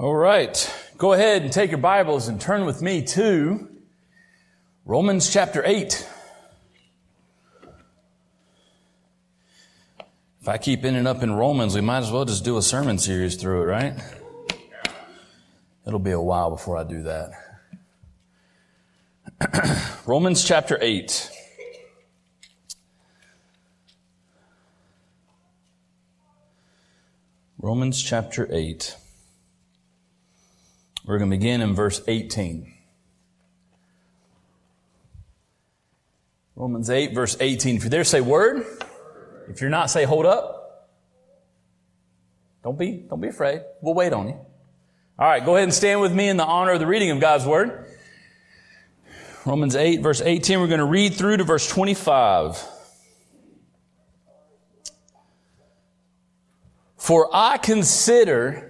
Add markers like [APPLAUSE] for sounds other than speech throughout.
All right. Go ahead and take your Bibles and turn with me to Romans chapter 8. If I keep ending up in Romans, we might as well just do a sermon series through it, right? It'll be a while before I do that. [CLEARS THROAT] Romans chapter 8. Romans chapter 8. We're going to begin in verse 18. Romans 8, verse 18. If you're there, say word. If you're not, say hold up. Don't be, don't be afraid. We'll wait on you. All right, go ahead and stand with me in the honor of the reading of God's word. Romans 8, verse 18. We're going to read through to verse 25. For I consider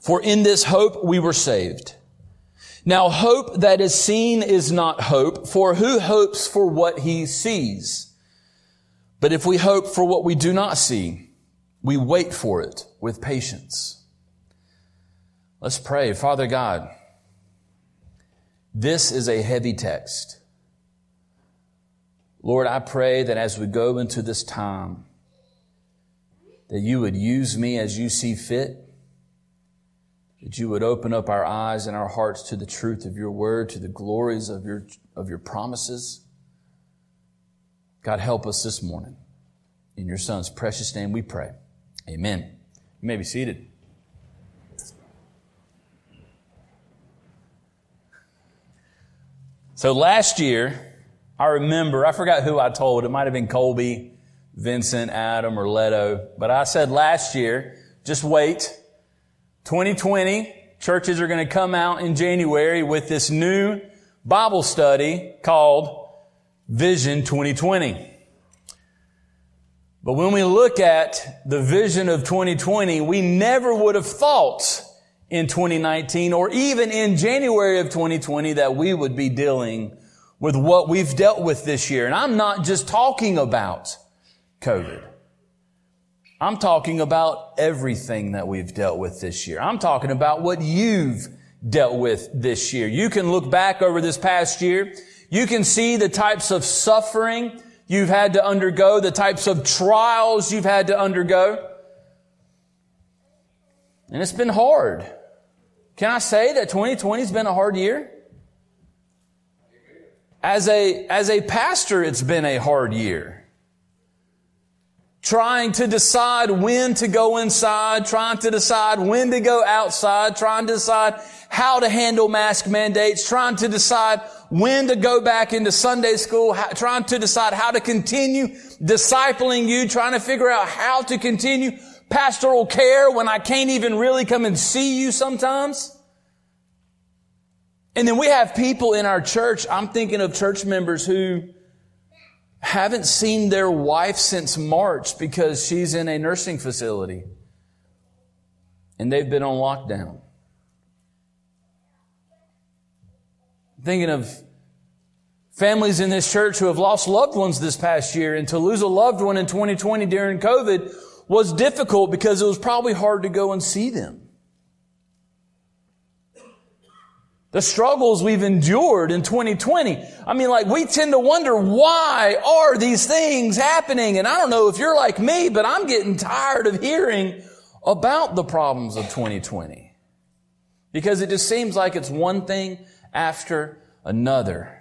For in this hope we were saved. Now hope that is seen is not hope, for who hopes for what he sees? But if we hope for what we do not see, we wait for it with patience. Let's pray. Father God, this is a heavy text. Lord, I pray that as we go into this time, that you would use me as you see fit that you would open up our eyes and our hearts to the truth of your word, to the glories of your, of your promises. God, help us this morning. In your son's precious name we pray. Amen. You may be seated. So last year, I remember, I forgot who I told. It might have been Colby, Vincent, Adam, or Leto. But I said last year, just wait 2020, churches are going to come out in January with this new Bible study called Vision 2020. But when we look at the vision of 2020, we never would have thought in 2019 or even in January of 2020 that we would be dealing with what we've dealt with this year. And I'm not just talking about COVID. I'm talking about everything that we've dealt with this year. I'm talking about what you've dealt with this year. You can look back over this past year. You can see the types of suffering you've had to undergo, the types of trials you've had to undergo. And it's been hard. Can I say that 2020 has been a hard year? As a, as a pastor, it's been a hard year trying to decide when to go inside, trying to decide when to go outside, trying to decide how to handle mask mandates, trying to decide when to go back into Sunday school, how, trying to decide how to continue discipling you, trying to figure out how to continue pastoral care when I can't even really come and see you sometimes. And then we have people in our church, I'm thinking of church members who haven't seen their wife since March because she's in a nursing facility and they've been on lockdown. Thinking of families in this church who have lost loved ones this past year and to lose a loved one in 2020 during COVID was difficult because it was probably hard to go and see them. The struggles we've endured in 2020. I mean, like, we tend to wonder why are these things happening? And I don't know if you're like me, but I'm getting tired of hearing about the problems of 2020. Because it just seems like it's one thing after another.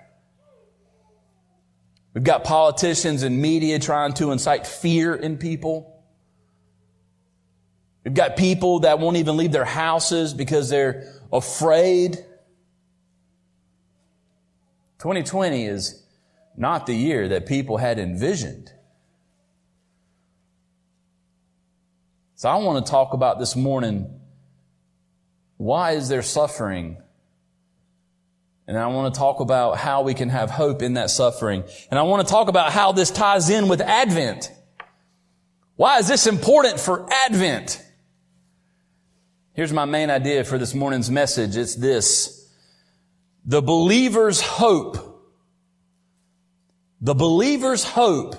We've got politicians and media trying to incite fear in people. We've got people that won't even leave their houses because they're afraid. 2020 is not the year that people had envisioned. So I want to talk about this morning why is there suffering and I want to talk about how we can have hope in that suffering. And I want to talk about how this ties in with Advent. Why is this important for Advent? Here's my main idea for this morning's message. It's this. The believer's hope. The believer's hope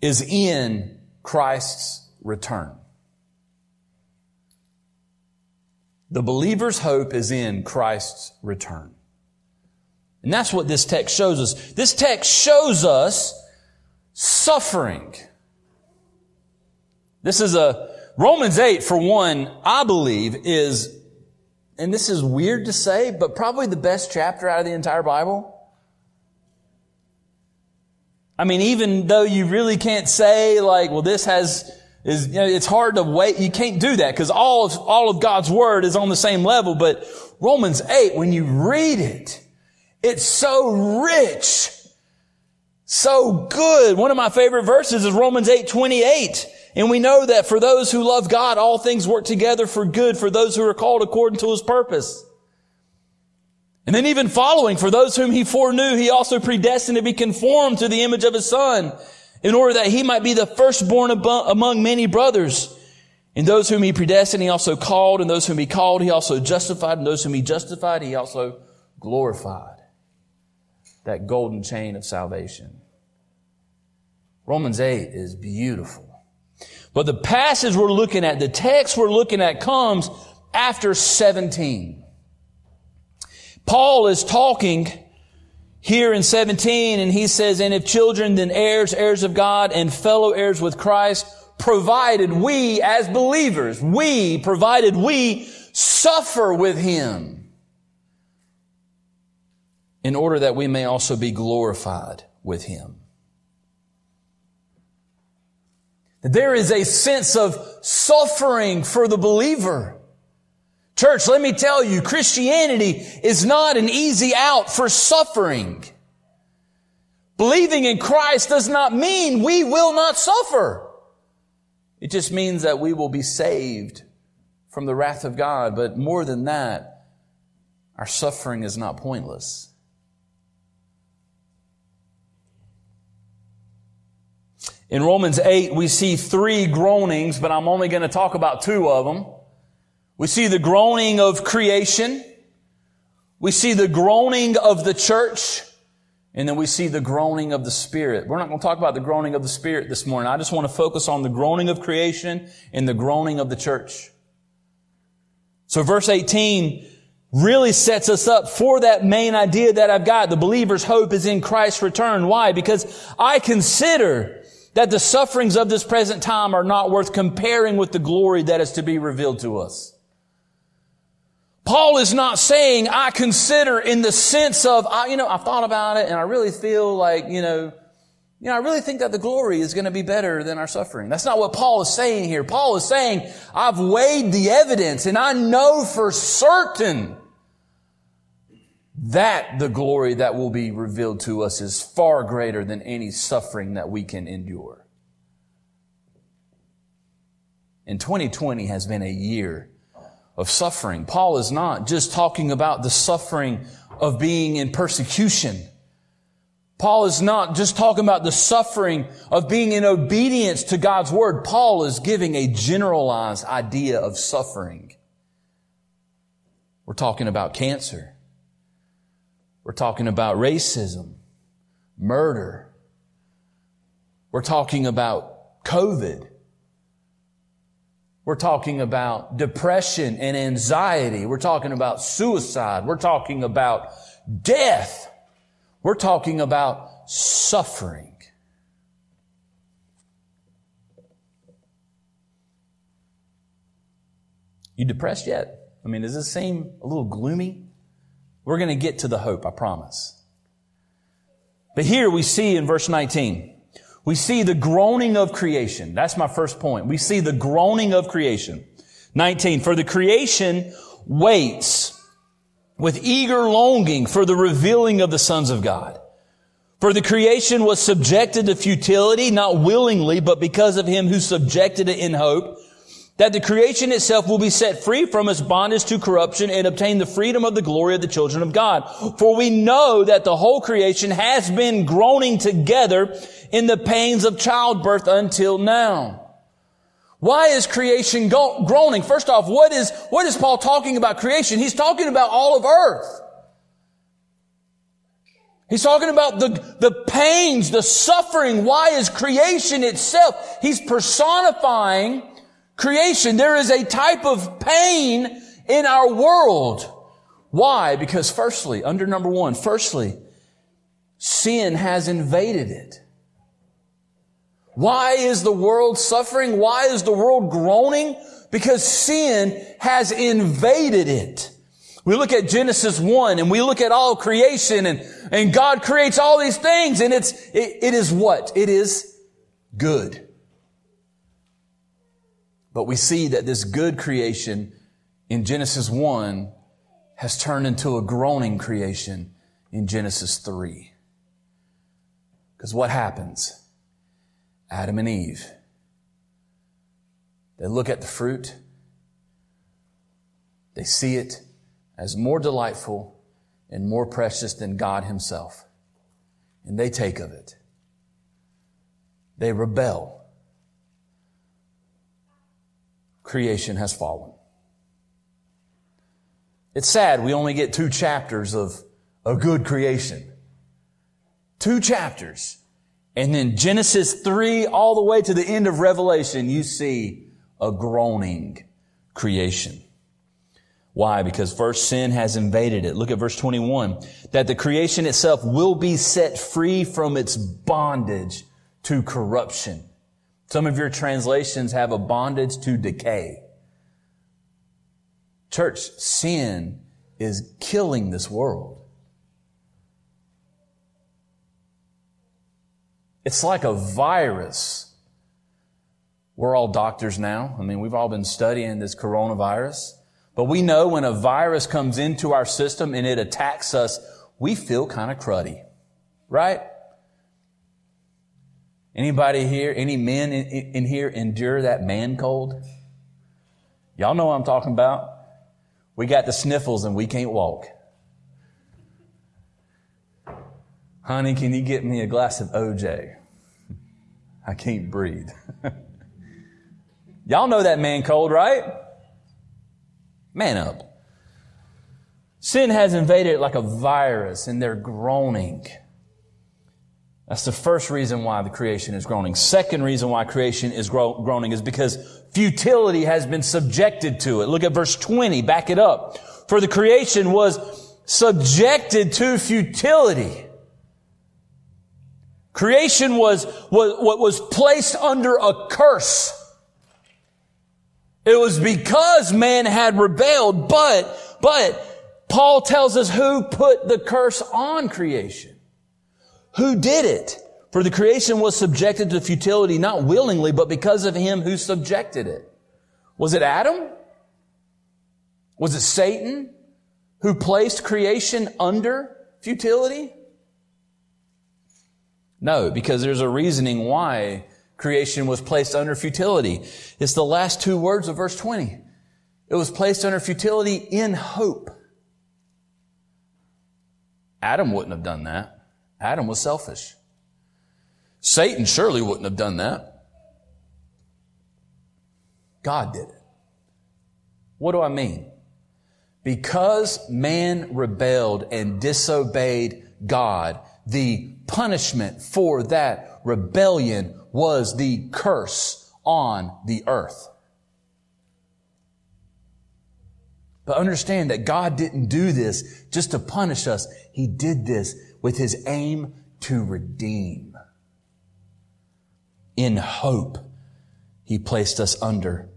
is in Christ's return. The believer's hope is in Christ's return. And that's what this text shows us. This text shows us suffering. This is a, Romans 8 for one, I believe is, and this is weird to say, but probably the best chapter out of the entire Bible. I mean, even though you really can't say like, well, this has, is, you know, it's hard to wait. You can't do that because all of, all of God's word is on the same level. But Romans 8, when you read it, it's so rich. So good. One of my favorite verses is Romans 8, 28. And we know that for those who love God, all things work together for good for those who are called according to his purpose. And then even following, for those whom he foreknew, he also predestined to be conformed to the image of his son, in order that he might be the firstborn among many brothers. And those whom he predestined, he also called, and those whom he called, he also justified, and those whom he justified, he also glorified that golden chain of salvation. Romans 8 is beautiful. But the passage we're looking at, the text we're looking at comes after 17. Paul is talking here in 17 and he says, and if children, then heirs, heirs of God and fellow heirs with Christ, provided we as believers, we, provided we suffer with him in order that we may also be glorified with him. There is a sense of suffering for the believer. Church, let me tell you, Christianity is not an easy out for suffering. Believing in Christ does not mean we will not suffer. It just means that we will be saved from the wrath of God. But more than that, our suffering is not pointless. In Romans 8, we see three groanings, but I'm only going to talk about two of them. We see the groaning of creation. We see the groaning of the church. And then we see the groaning of the Spirit. We're not going to talk about the groaning of the Spirit this morning. I just want to focus on the groaning of creation and the groaning of the church. So verse 18 really sets us up for that main idea that I've got. The believer's hope is in Christ's return. Why? Because I consider that the sufferings of this present time are not worth comparing with the glory that is to be revealed to us. Paul is not saying, I consider in the sense of, I, you know, I've thought about it and I really feel like, you know, you know, I really think that the glory is going to be better than our suffering. That's not what Paul is saying here. Paul is saying, I've weighed the evidence and I know for certain that the glory that will be revealed to us is far greater than any suffering that we can endure. And 2020 has been a year of suffering. Paul is not just talking about the suffering of being in persecution. Paul is not just talking about the suffering of being in obedience to God's word. Paul is giving a generalized idea of suffering. We're talking about cancer. We're talking about racism, murder. We're talking about COVID. We're talking about depression and anxiety. We're talking about suicide. We're talking about death. We're talking about suffering. You depressed yet? I mean, does this seem a little gloomy? We're going to get to the hope, I promise. But here we see in verse 19, we see the groaning of creation. That's my first point. We see the groaning of creation. 19, for the creation waits with eager longing for the revealing of the sons of God. For the creation was subjected to futility, not willingly, but because of him who subjected it in hope, that the creation itself will be set free from its bondage to corruption and obtain the freedom of the glory of the children of God. For we know that the whole creation has been groaning together in the pains of childbirth until now. Why is creation groaning? First off, what is, what is Paul talking about creation? He's talking about all of earth. He's talking about the, the pains, the suffering. Why is creation itself? He's personifying creation. There is a type of pain in our world. Why? Because firstly, under number one, firstly, sin has invaded it. Why is the world suffering? Why is the world groaning? Because sin has invaded it. We look at Genesis 1 and we look at all creation and, and God creates all these things and it's, it, it is what? It is good. But we see that this good creation in Genesis 1 has turned into a groaning creation in Genesis 3. Because what happens? Adam and Eve. They look at the fruit. They see it as more delightful and more precious than God Himself. And they take of it. They rebel. Creation has fallen. It's sad we only get two chapters of a good creation. Two chapters. And then Genesis 3 all the way to the end of Revelation, you see a groaning creation. Why? Because first sin has invaded it. Look at verse 21. That the creation itself will be set free from its bondage to corruption. Some of your translations have a bondage to decay. Church, sin is killing this world. It's like a virus. We're all doctors now. I mean, we've all been studying this coronavirus. But we know when a virus comes into our system and it attacks us, we feel kind of cruddy. Right? Anybody here, any men in, in, here endure that man cold? Y'all know what I'm talking about. We got the sniffles and we can't walk. Honey, can you get me a glass of OJ? I can't breathe. [LAUGHS] Y'all know that man cold, right? Man up. Sin has invaded like a virus and they're groaning. That's the first reason why the creation is groaning. Second reason why creation is groaning is because futility has been subjected to it. Look at verse 20, back it up. For the creation was subjected to futility. Creation was, was, was placed under a curse. It was because man had rebelled, but, but Paul tells us who put the curse on creation. Who did it? For the creation was subjected to futility not willingly, but because of him who subjected it. Was it Adam? Was it Satan who placed creation under futility? No, because there's a reasoning why creation was placed under futility. It's the last two words of verse 20. It was placed under futility in hope. Adam wouldn't have done that. Adam was selfish. Satan surely wouldn't have done that. God did it. What do I mean? Because man rebelled and disobeyed God, the punishment for that rebellion was the curse on the earth. But understand that God didn't do this just to punish us. He did this with his aim to redeem. In hope, he placed us under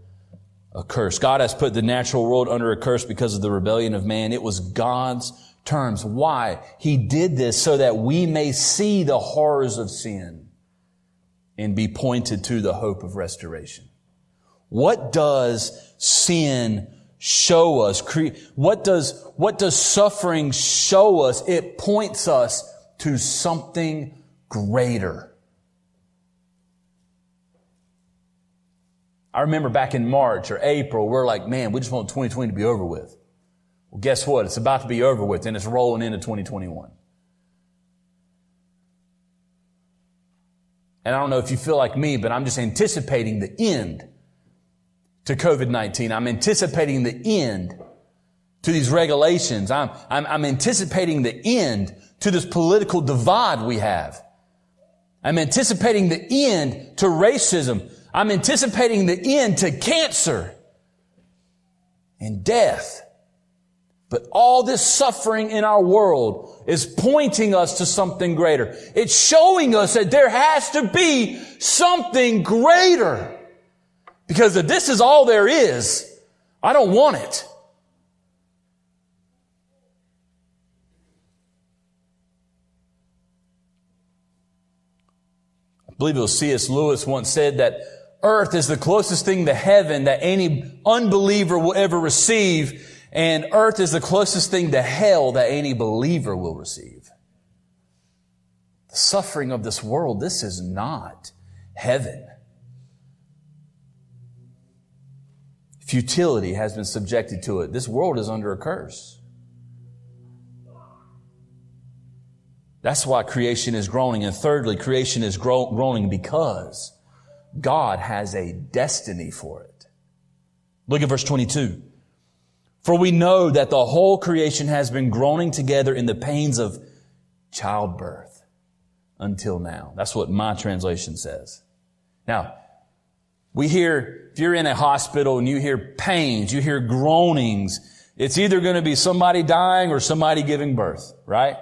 a curse. God has put the natural world under a curse because of the rebellion of man. It was God's terms. Why? He did this so that we may see the horrors of sin and be pointed to the hope of restoration. What does sin show us? What does, what does suffering show us? It points us to something greater. I remember back in March or April, we're like, man, we just want 2020 to be over with. Well, guess what? It's about to be over with and it's rolling into 2021. And I don't know if you feel like me, but I'm just anticipating the end to COVID-19. I'm anticipating the end to these regulations. I'm, I'm, I'm anticipating the end to this political divide we have. I'm anticipating the end to racism. I'm anticipating the end to cancer and death. But all this suffering in our world is pointing us to something greater. It's showing us that there has to be something greater. Because if this is all there is, I don't want it. I believe it was C.S. Lewis once said that earth is the closest thing to heaven that any unbeliever will ever receive, and earth is the closest thing to hell that any believer will receive. The suffering of this world, this is not heaven. Futility has been subjected to it. This world is under a curse. That's why creation is groaning. And thirdly, creation is groaning because God has a destiny for it. Look at verse 22. For we know that the whole creation has been groaning together in the pains of childbirth until now. That's what my translation says. Now, we hear, if you're in a hospital and you hear pains, you hear groanings, it's either going to be somebody dying or somebody giving birth, right?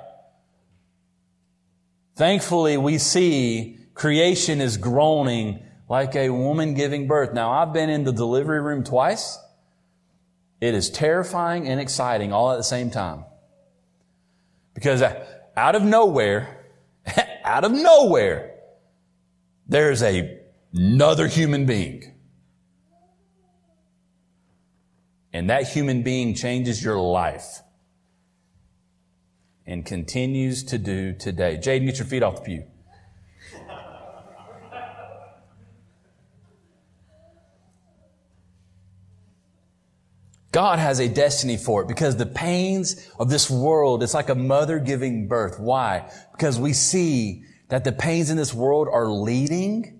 Thankfully, we see creation is groaning like a woman giving birth. Now, I've been in the delivery room twice. It is terrifying and exciting all at the same time. Because out of nowhere, [LAUGHS] out of nowhere, there's a, another human being. And that human being changes your life and continues to do today. Jaden, get your feet off the pew. God has a destiny for it because the pains of this world, it's like a mother giving birth. Why? Because we see that the pains in this world are leading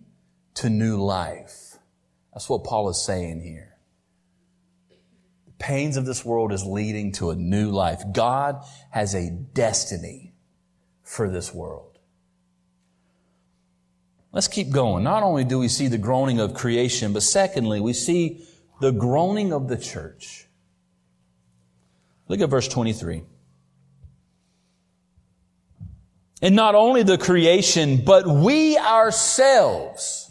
to new life. That's what Paul is saying here. The pains of this world is leading to a new life. God has a destiny for this world. Let's keep going. Not only do we see the groaning of creation, but secondly, we see the groaning of the church. Look at verse 23. And not only the creation, but we ourselves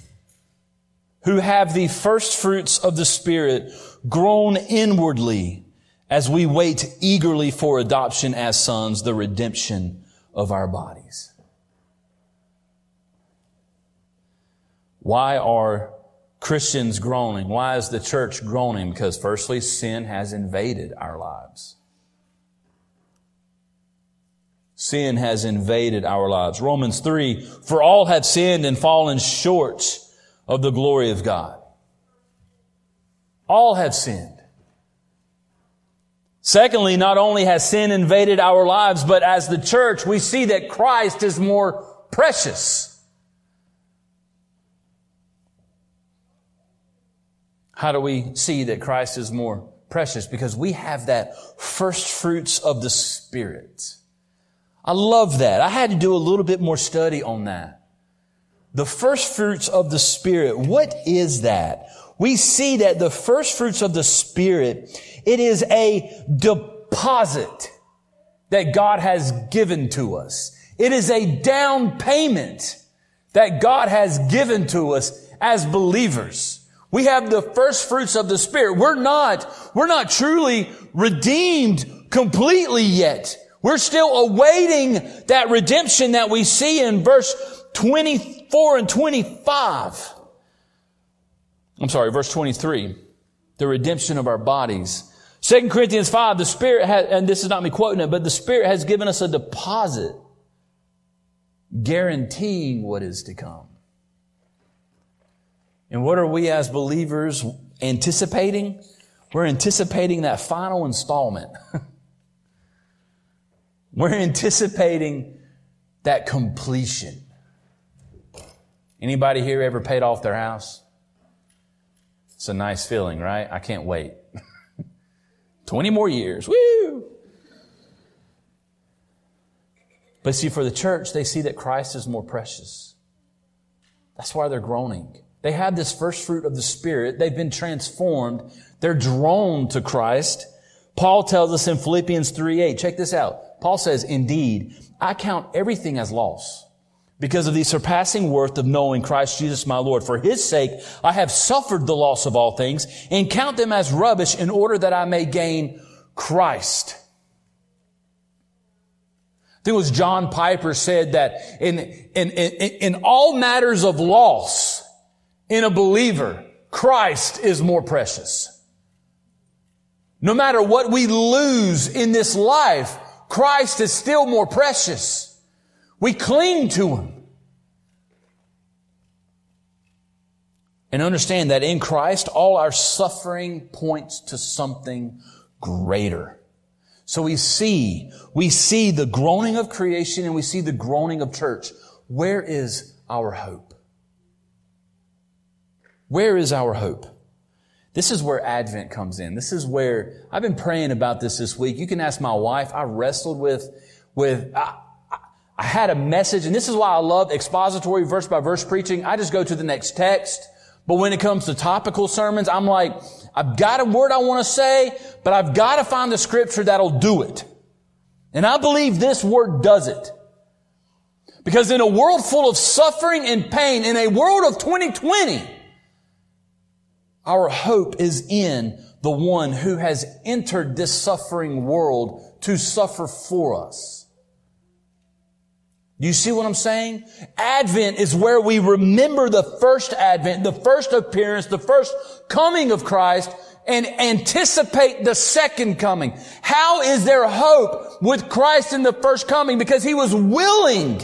who have the first fruits of the Spirit groan inwardly as we wait eagerly for adoption as sons, the redemption of our bodies. Why are Christians groaning? Why is the church groaning? Because firstly, sin has invaded our lives. Sin has invaded our lives. Romans 3, for all have sinned and fallen short of the glory of God. All have sinned. Secondly, not only has sin invaded our lives, but as the church, we see that Christ is more precious. How do we see that Christ is more precious? Because we have that first fruits of the Spirit. I love that. I had to do a little bit more study on that. The first fruits of the Spirit. What is that? We see that the first fruits of the Spirit, it is a deposit that God has given to us. It is a down payment that God has given to us as believers. We have the first fruits of the Spirit. We're not, we're not truly redeemed completely yet. We're still awaiting that redemption that we see in verse 24 and 25. I'm sorry, verse 23. The redemption of our bodies. 2 Corinthians 5, the Spirit has, and this is not me quoting it, but the Spirit has given us a deposit guaranteeing what is to come. And what are we as believers anticipating? We're anticipating that final installment. [LAUGHS] We're anticipating that completion. Anybody here ever paid off their house? It's a nice feeling, right? I can't wait. [LAUGHS] 20 more years. Woo! But see, for the church, they see that Christ is more precious. That's why they're groaning. They have this first fruit of the Spirit. They've been transformed. They're drawn to Christ. Paul tells us in Philippians 3 8, check this out. Paul says, Indeed, I count everything as loss because of the surpassing worth of knowing Christ Jesus my Lord. For his sake, I have suffered the loss of all things and count them as rubbish in order that I may gain Christ. I think it was John Piper said that in, in, in, in all matters of loss in a believer, Christ is more precious. No matter what we lose in this life, Christ is still more precious. We cling to Him. And understand that in Christ, all our suffering points to something greater. So we see, we see the groaning of creation and we see the groaning of church. Where is our hope? Where is our hope? This is where Advent comes in. This is where I've been praying about this this week. You can ask my wife. I wrestled with, with, I had a message, and this is why I love expository verse by verse preaching. I just go to the next text. But when it comes to topical sermons, I'm like, I've got a word I want to say, but I've got to find the scripture that'll do it. And I believe this word does it. Because in a world full of suffering and pain, in a world of 2020, our hope is in the one who has entered this suffering world to suffer for us. You see what I'm saying? Advent is where we remember the first advent, the first appearance, the first coming of Christ, and anticipate the second coming. How is there hope with Christ in the first coming? Because he was willing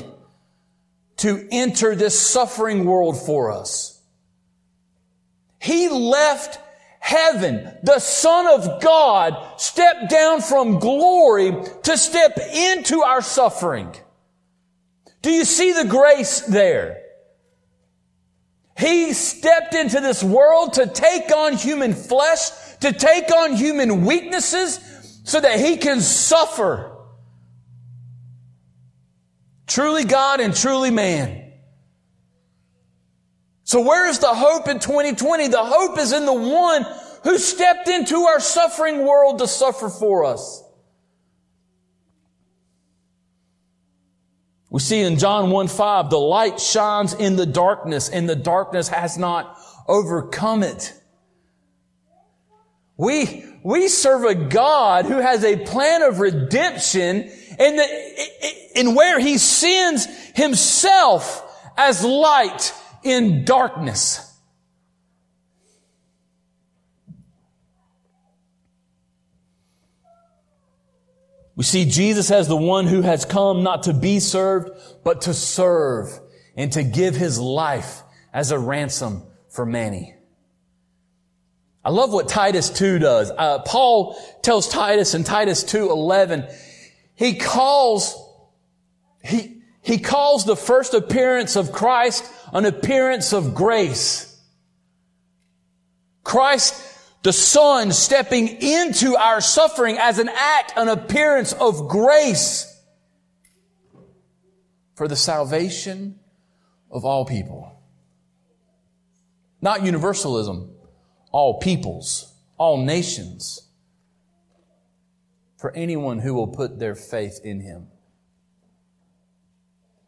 to enter this suffering world for us. He left heaven. The Son of God stepped down from glory to step into our suffering. Do you see the grace there? He stepped into this world to take on human flesh, to take on human weaknesses, so that he can suffer. Truly God and truly man. So where is the hope in 2020? The hope is in the one who stepped into our suffering world to suffer for us. We see in John 1 5, the light shines in the darkness and the darkness has not overcome it. We, we serve a God who has a plan of redemption in, the, in where he sends himself as light in darkness. We see Jesus as the one who has come not to be served, but to serve and to give his life as a ransom for many. I love what Titus 2 does. Uh, Paul tells Titus in Titus 2:11, he calls he he calls the first appearance of Christ an appearance of grace. Christ the Son stepping into our suffering as an act, an appearance of grace for the salvation of all people. Not universalism, all peoples, all nations, for anyone who will put their faith in Him.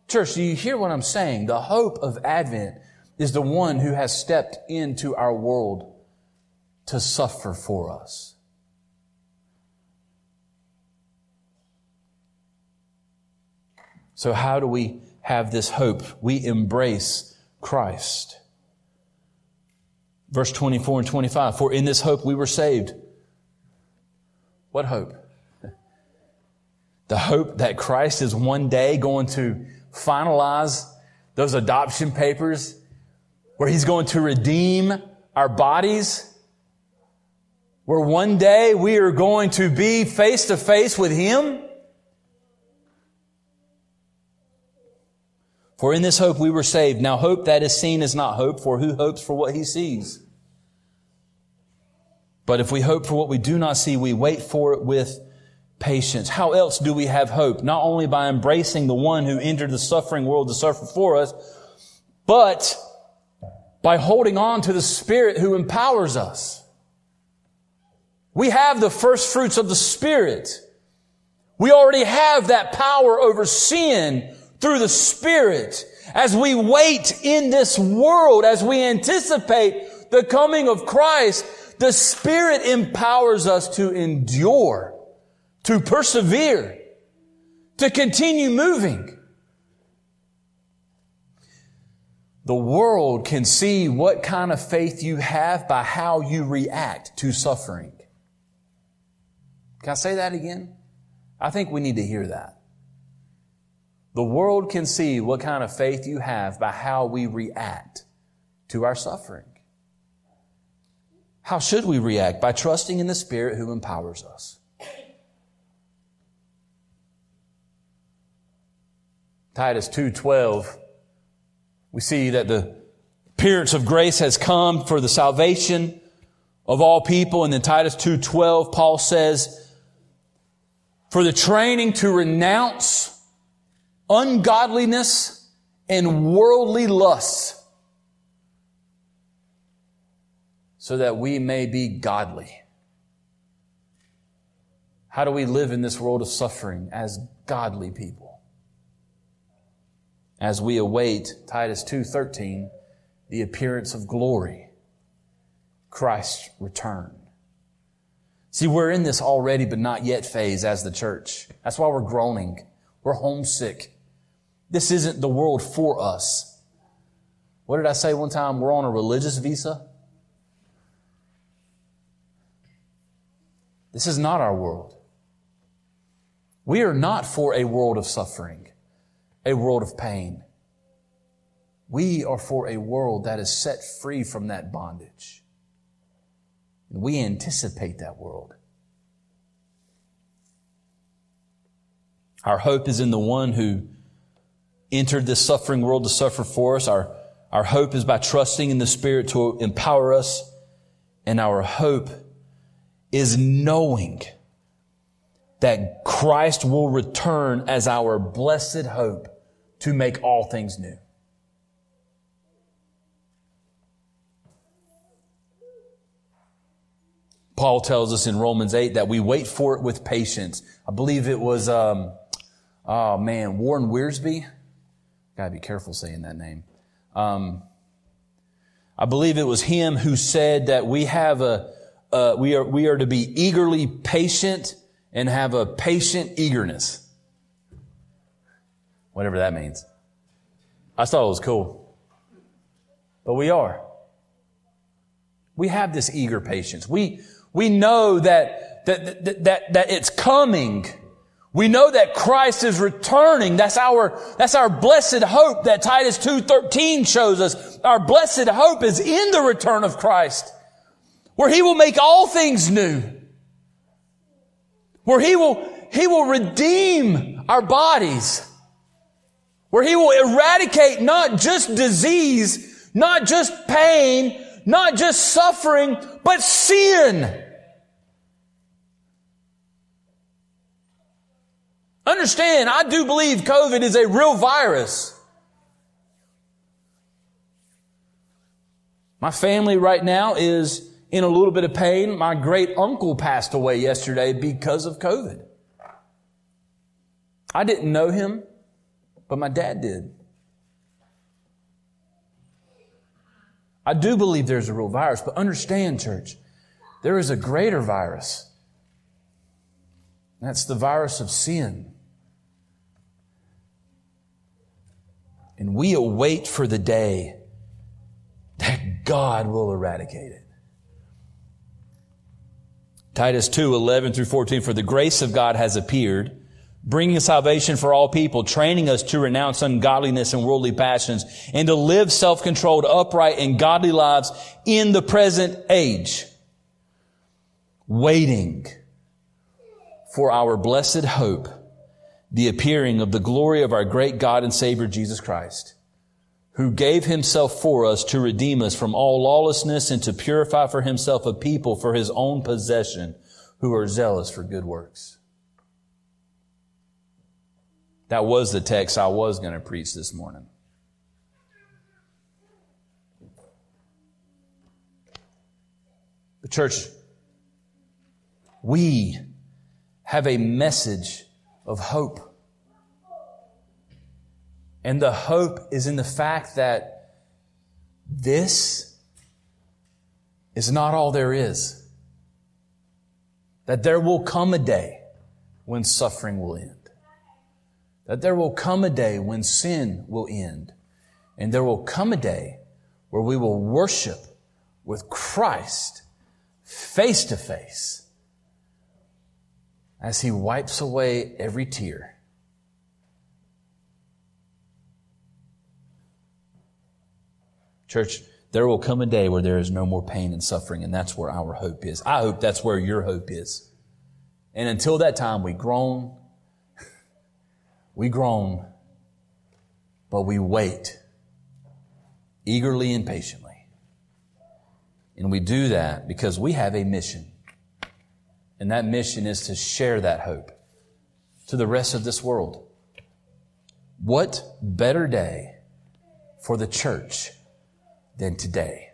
Church, do you hear what I'm saying? The hope of Advent is the one who has stepped into our world to suffer for us. So how do we have this hope? We embrace Christ. Verse 24 and 25. For in this hope we were saved. What hope? [LAUGHS] The hope that Christ is one day going to finalize those adoption papers where he's going to redeem our bodies, where one day we are going to be face to face with him. For in this hope we were saved. Now hope that is seen is not hope, for who hopes for what he sees? But if we hope for what we do not see, we wait for it with patience. How else do we have hope? Not only by embracing the one who entered the suffering world to suffer for us, but by holding on to the Spirit who empowers us. We have the first fruits of the Spirit. We already have that power over sin through the Spirit. As we wait in this world, as we anticipate the coming of Christ, the Spirit empowers us to endure, to persevere, to continue moving. The world can see what kind of faith you have by how you react to suffering. Can I say that again? I think we need to hear that. The world can see what kind of faith you have by how we react to our suffering. How should we react? By trusting in the Spirit who empowers us. Titus 2:12 we see that the appearance of grace has come for the salvation of all people and in Titus 2:12 Paul says for the training to renounce ungodliness and worldly lusts so that we may be godly. How do we live in this world of suffering as godly people? As we await Titus 2:13, the appearance of glory, Christ's return. See, we're in this already but not yet phase as the church. That's why we're groaning. We're homesick. This isn't the world for us. What did I say one time? We're on a religious visa. This is not our world. We are not for a world of suffering, a world of pain. We are for a world that is set free from that bondage. We anticipate that world. Our hope is in the one who entered this suffering world to suffer for us. Our, our hope is by trusting in the Spirit to empower us. And our hope is knowing that Christ will return as our blessed hope to make all things new. Paul tells us in Romans 8 that we wait for it with patience. I believe it was, um, oh man, Warren Wiersbe. Gotta be careful saying that name. Um, I believe it was him who said that we have a, uh, we are we are to be eagerly patient and have a patient eagerness. Whatever that means. I thought it was cool. But we are. We have this eager patience. We, we know that, that, that, that, that it's coming. We know that Christ is returning. That's our, that's our blessed hope that Titus 2.13 shows us. Our blessed hope is in the return of Christ where he will make all things new, where he will, he will redeem our bodies, where he will eradicate not just disease, not just pain, not just suffering, but sin. Understand, I do believe COVID is a real virus. My family right now is in a little bit of pain. My great uncle passed away yesterday because of COVID. I didn't know him, but my dad did. I do believe there's a real virus, but understand, church, there is a greater virus. That's the virus of sin. And we await for the day that God will eradicate it. Titus 2, 11 through 14, for the grace of God has appeared, bringing salvation for all people, training us to renounce ungodliness and worldly passions, and to live self-controlled, upright, and godly lives in the present age, waiting for our blessed hope, the appearing of the glory of our great God and Savior Jesus Christ who gave himself for us to redeem us from all lawlessness and to purify for himself a people for his own possession who are zealous for good works. That was the text I was going to preach this morning. The church, we have a message of hope. And the hope is in the fact that this is not all there is. That there will come a day when suffering will end. That there will come a day when sin will end. And there will come a day where we will worship with Christ face to face as he wipes away every tear Church, there will come a day where there is no more pain and suffering, and that's where our hope is. I hope that's where your hope is. And until that time, we groan, [LAUGHS] we groan, but we wait eagerly and patiently. And we do that because we have a mission. And that mission is to share that hope to the rest of this world. What better day for the church than today.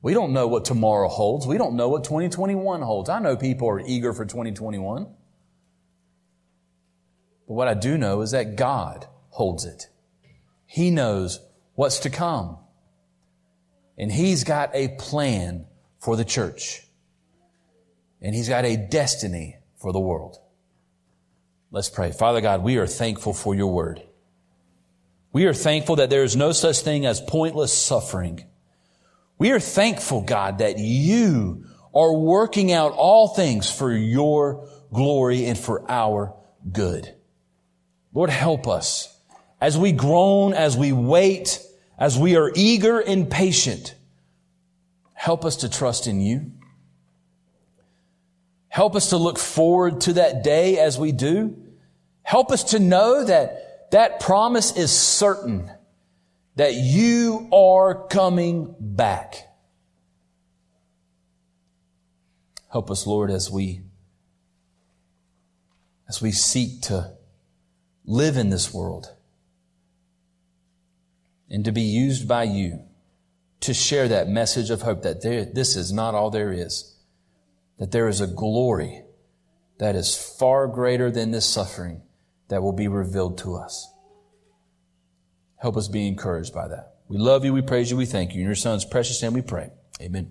We don't know what tomorrow holds. We don't know what 2021 holds. I know people are eager for 2021. But what I do know is that God holds it. He knows what's to come. And He's got a plan for the church. And He's got a destiny for the world. Let's pray. Father God, we are thankful for your word. We are thankful that there is no such thing as pointless suffering. We are thankful, God, that you are working out all things for your glory and for our good. Lord, help us as we groan, as we wait, as we are eager and patient. Help us to trust in you. Help us to look forward to that day as we do. Help us to know that that promise is certain that you are coming back. Help us, Lord, as we as we seek to live in this world and to be used by you to share that message of hope that there, this is not all there is, that there is a glory that is far greater than this suffering that will be revealed to us. Help us be encouraged by that. We love you, we praise you, we thank you. In your son's precious name we pray. Amen.